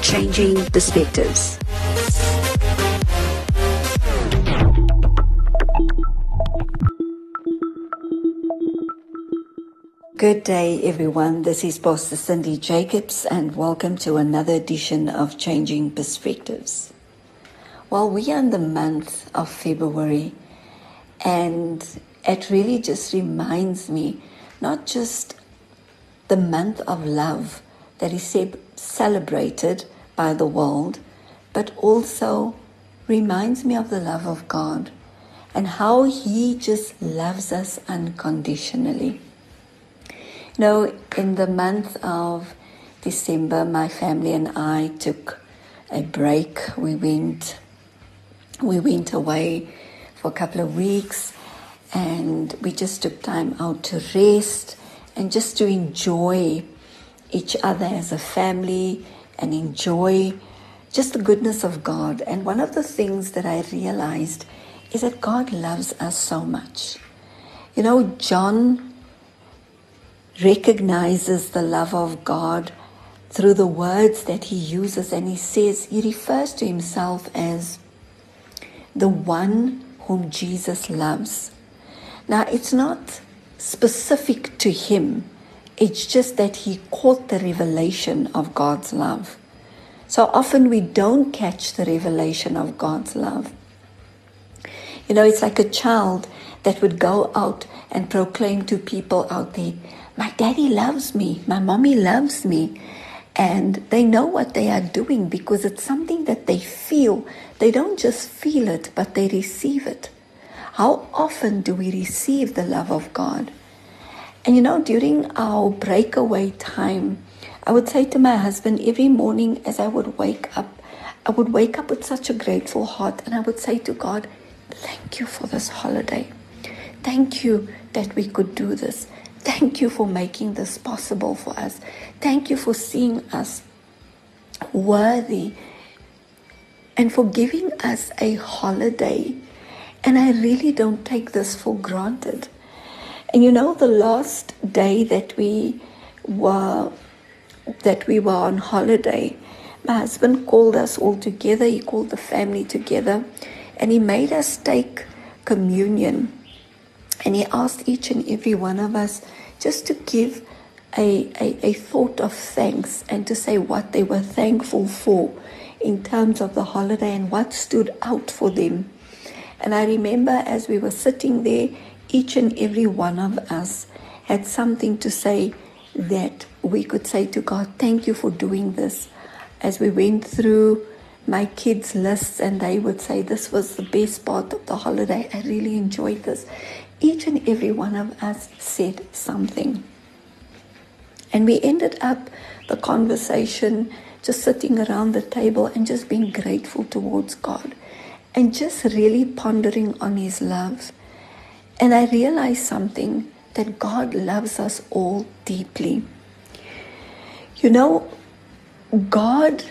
Changing perspectives. Good day, everyone. This is Pastor Cindy Jacobs, and welcome to another edition of Changing Perspectives. Well, we are in the month of February, and it really just reminds me not just the month of love that is celebrated by the world, but also reminds me of the love of God and how He just loves us unconditionally. You know, in the month of December, my family and I took a break. We went, we went away for a couple of weeks, and we just took time out to rest and just to enjoy each other as a family and enjoy just the goodness of God. And one of the things that I realized is that God loves us so much. You know, John recognizes the love of God through the words that he uses, and he says, he refers to himself as the one whom Jesus loves. Now, it's not specific to him, it's just that he caught the revelation of God's love. So often we don't catch the revelation of God's love. You know, it's like a child that would go out and proclaim to people out there, my daddy loves me, my mommy loves me. And they know what they are doing because it's something that they feel. They don't just feel it, but they receive it. How often do we receive the love of God? And you know, during our breakaway time, I would say to my husband every morning as I would wake up, I would wake up with such a grateful heart and I would say to God, Thank you for this holiday. Thank you that we could do this. Thank you for making this possible for us. Thank you for seeing us worthy and for giving us a holiday. And I really don't take this for granted. And you know, the last day that we were that we were on holiday, my husband called us all together. He called the family together, and he made us take communion. And he asked each and every one of us just to give a, a, a, thought of thanks and to say what they were thankful for in terms of the holiday and what stood out for them. And I remember as we were sitting there, each and every one of us had something to say that we could say to God, Thank you for doing this. As we went through my kids' lists, and they would say, This was the best part of the holiday. I really enjoyed this each and every one of us said something. And we ended up the conversation just sitting around the table and just being grateful towards God and just really pondering on His love. And I realized something that God loves us all deeply. You know, God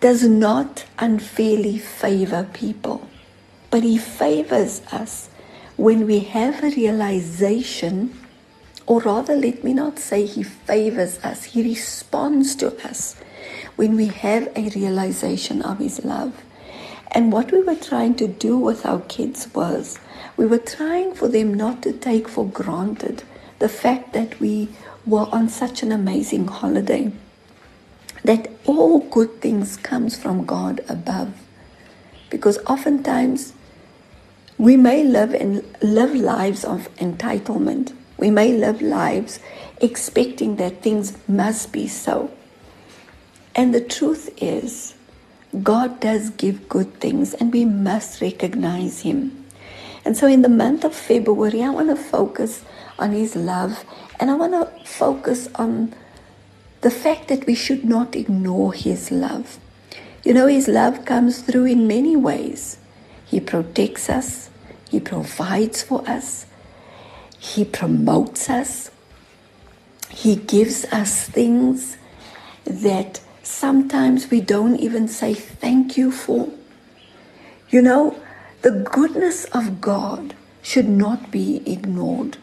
does not unfairly favor people, but He favors us when we have a realization, or rather, let me not say he favors us, he responds to us when we have a realization of his love. And what we were trying to do with our kids was we were trying for them not to take for granted the fact that we were on such an amazing holiday that all good things comes from God above because oftentimes we may live and live lives of entitlement. We may live lives expecting that things must be so. And the truth is, God does give good things and we must recognize Him. And so in the month of February, I want to focus on His love and I want to focus on the fact that we should not ignore His love. You know, His love comes through in many ways. He protects us, He provides for us, He promotes us, He gives us things that sometimes we don't even say thank you for. You know, the goodness of God should not be ignored.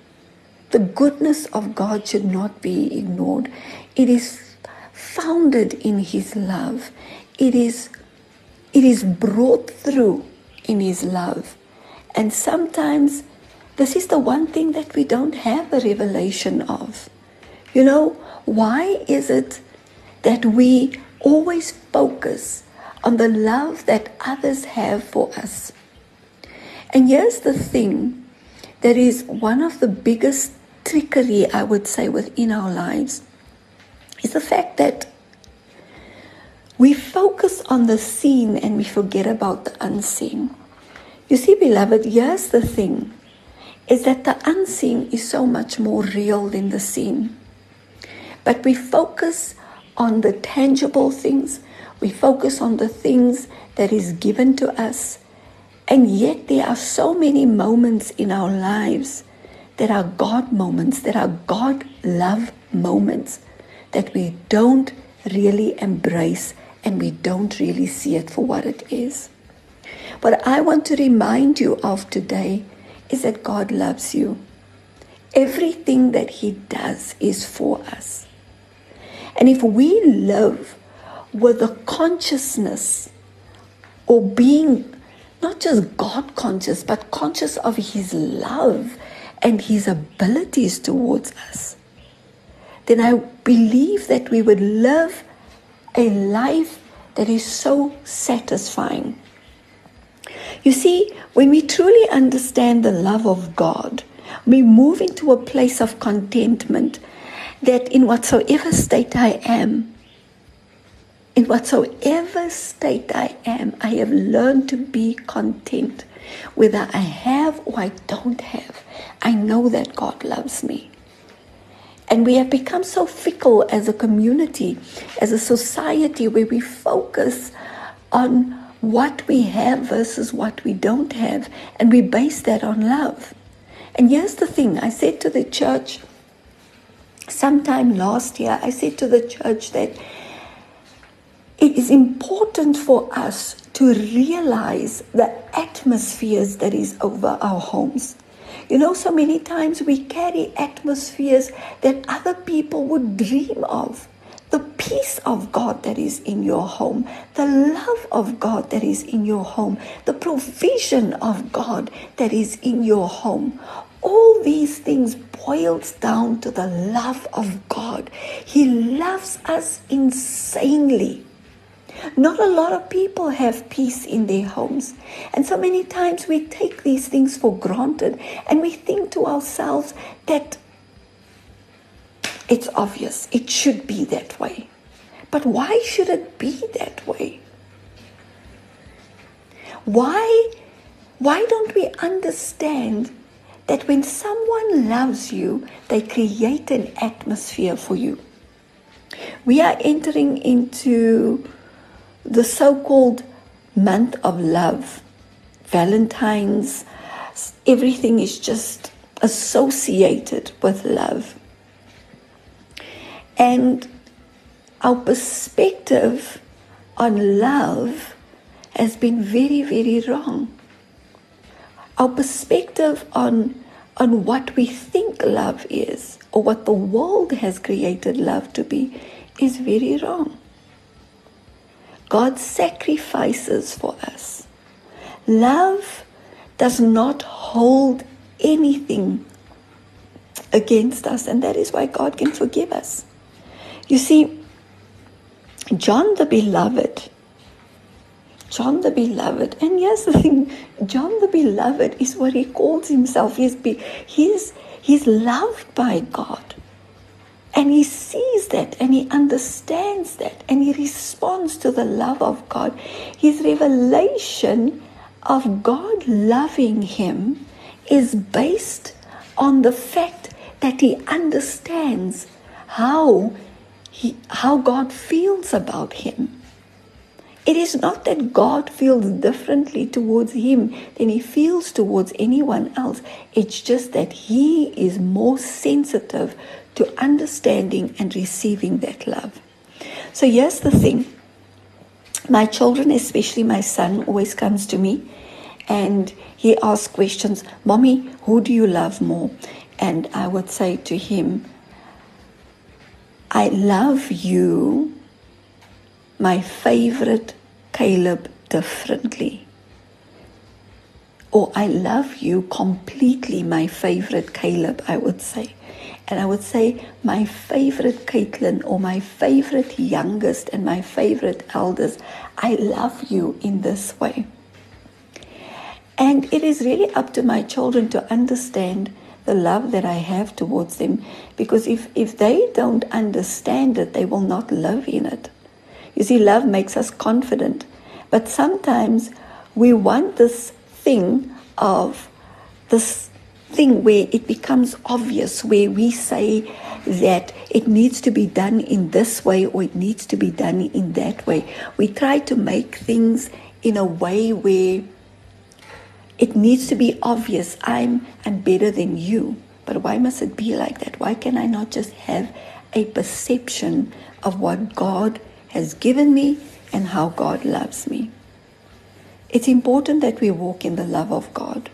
The goodness of God should not be ignored. It is founded in His love. It is, it is brought through in His love. And sometimes this is the one thing that we don't have a revelation of. You know, why is it that we always focus on the love that others have for us? And here's the thing that is one of the biggest trickery, I would say, within our lives is the fact that we focus on the seen and we forget about the unseen. You see, beloved, here's the thing is that the unseen is so much more real than the seen. But we focus on the tangible things, we focus on the things that is given to us. And yet, there are so many moments in our lives that are God moments, that are God love moments that we don't really embrace and we don't really see it for what it is. What I want to remind you of today is that God loves you. Everything that He does is for us. And if we live with a consciousness or being not just God conscious, but conscious of His love and His abilities towards us, then I believe that we would live a life that is so satisfying. You see, when we truly understand the love of God, we move into a place of contentment that in whatsoever state I am, in whatsoever state I am, I have learned to be content. Whether I have or I don't have, I know that God loves me. And we have become so fickle as a community, as a society, where we focus on what we have versus what we don't have, and we base that on love. And here's the thing I said to the church sometime last year, I said to the church that it is important for us to realize the atmospheres that is over our homes. You know, so many times we carry atmospheres that other people would dream of. The peace of God that is in your home, the love of God that is in your home, the provision of God that is in your home. All these things boils down to the love of God. He loves us insanely. Not a lot of people have peace in their homes. And so many times we take these things for granted and we think to ourselves that it's obvious, it should be that way. But why should it be that way? Why, why don't we understand that when someone loves you, they create an atmosphere for you? We are entering into the so called month of love, Valentine's, everything is just associated with love. And our perspective on love has been very, very wrong. Our perspective on, on what we think love is, or what the world has created love to be, is very wrong. God sacrifices for us. Love does not hold anything against us, and that is why God can forgive us. You see, John the Beloved, John the Beloved, and here's the thing John the Beloved is what he calls himself. He's, he's, he's loved by God. And he sees that and he understands that and he responds to the love of God. His revelation of God loving him is based on the fact that he understands how he, how God feels about him. It is not that God feels differently towards him than he feels towards anyone else. It's just that he is more sensitive to understanding and receiving that love. So here's the thing my children, especially my son, always comes to me and he asks questions Mommy, who do you love more? And I would say to him, I love you, my favorite Caleb, differently. Or I love you completely, my favorite Caleb, I would say. And I would say my favorite Caitlin or my favorite youngest and my favorite eldest, I love you in this way. And it is really up to my children to understand the love that I have towards them because if, if they don't understand it, they will not live in it. You see, love makes us confident, but sometimes we want this thing of this thing where it becomes obvious, where we say that it needs to be done in this way or it needs to be done in that way. We try to make things in a way where it needs to be obvious I'm am better than you. But why must it be like that? Why can I not just have a perception of what God has given me and how God loves me? It's important that we walk in the love of God.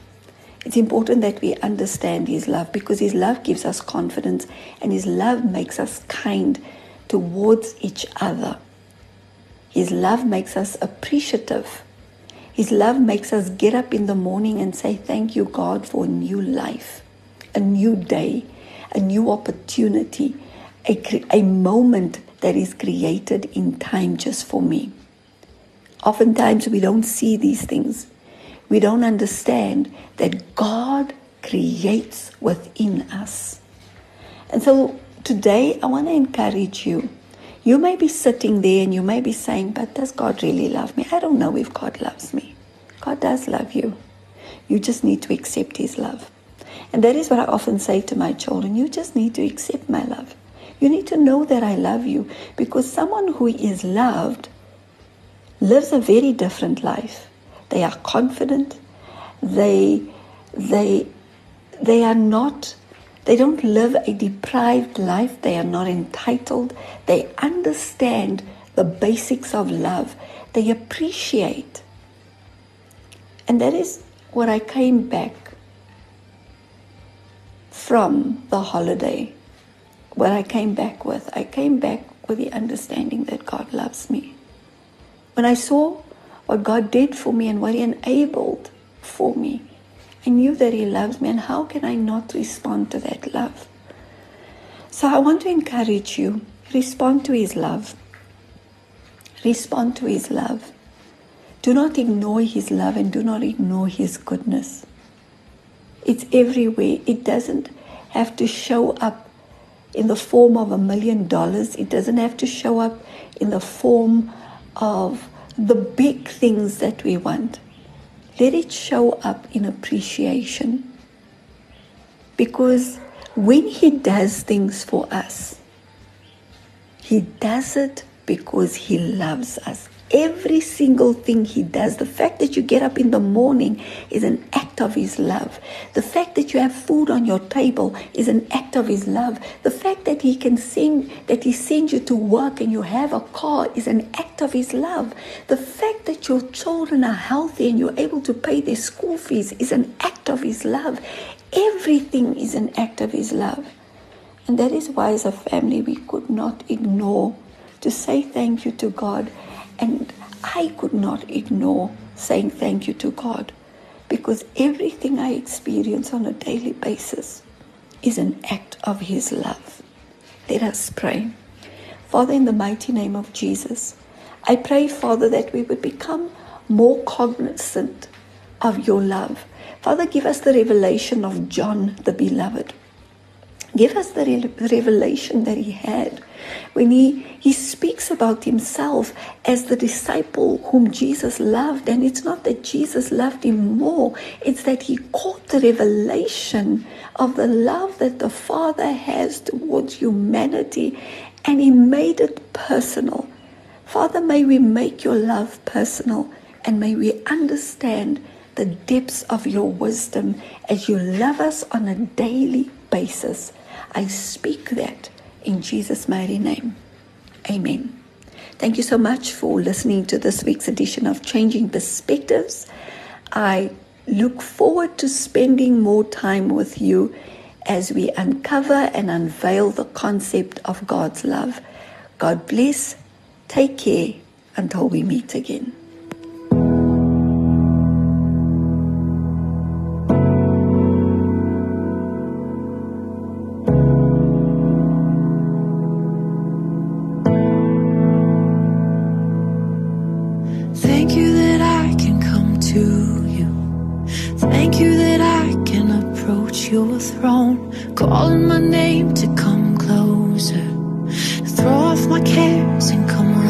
It's important that we understand His love because His love gives us confidence and His love makes us kind towards each other. His love makes us appreciative. His love makes us get up in the morning and say, Thank you, God, for a new life, a new day, a new opportunity, a, a moment that is created in time just for me. Oftentimes, we don't see these things we don't understand that God creates within us. And so today I want to encourage you. You may be sitting there and you may be saying, But does God really love me? I don't know if God loves me. God does love you. You just need to accept His love. And that is what I often say to my children you just need to accept my love. You need to know that I love you because someone who is loved lives a very different life they are confident. They, they, they are not, they don't live a deprived life. They are not entitled. They understand the basics of love. They appreciate. And that is what I came back from the holiday. What I came back with. I came back with the understanding that God loves me. When I saw what God did for me and what He enabled for me. I knew that He loves me, and how can I not respond to that love? So I want to encourage you respond to His love. Respond to His love. Do not ignore His love and do not ignore His goodness. It's everywhere. It doesn't have to show up in the form of a million dollars, it doesn't have to show up in the form of the big things that we want, let it show up in appreciation. Because when He does things for us, He does it because He loves us. Every single thing he does, the fact that you get up in the morning is an act of his love. The fact that you have food on your table is an act of his love. The fact that he can send that he sends you to work and you have a car is an act of his love. The fact that your children are healthy and you're able to pay their school fees is an act of his love. Everything is an act of his love. And that is why as a family we could not ignore to say thank you to God and I could not ignore saying thank you to God because everything I experience on a daily basis is an act of His love. Let us pray. Father, in the mighty name of Jesus, I pray, Father, that we would become more cognizant of your love. Father, give us the revelation of John the Beloved. Give us the revelation that he had when he, he speaks about himself as the disciple whom Jesus loved. And it's not that Jesus loved him more, it's that he caught the revelation of the love that the Father has towards humanity and he made it personal. Father, may we make your love personal and may we understand the depths of your wisdom as you love us on a daily basis. I speak that in Jesus' mighty name. Amen. Thank you so much for listening to this week's edition of Changing Perspectives. I look forward to spending more time with you as we uncover and unveil the concept of God's love. God bless. Take care until we meet again. Thank you that I can come to you. Thank you that I can approach your throne, calling my name to come closer. Throw off my cares and come around.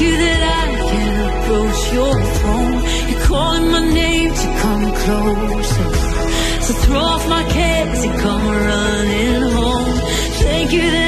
you that I can approach your throne. You're calling my name to come closer. So throw off my cares and come running home. Thank you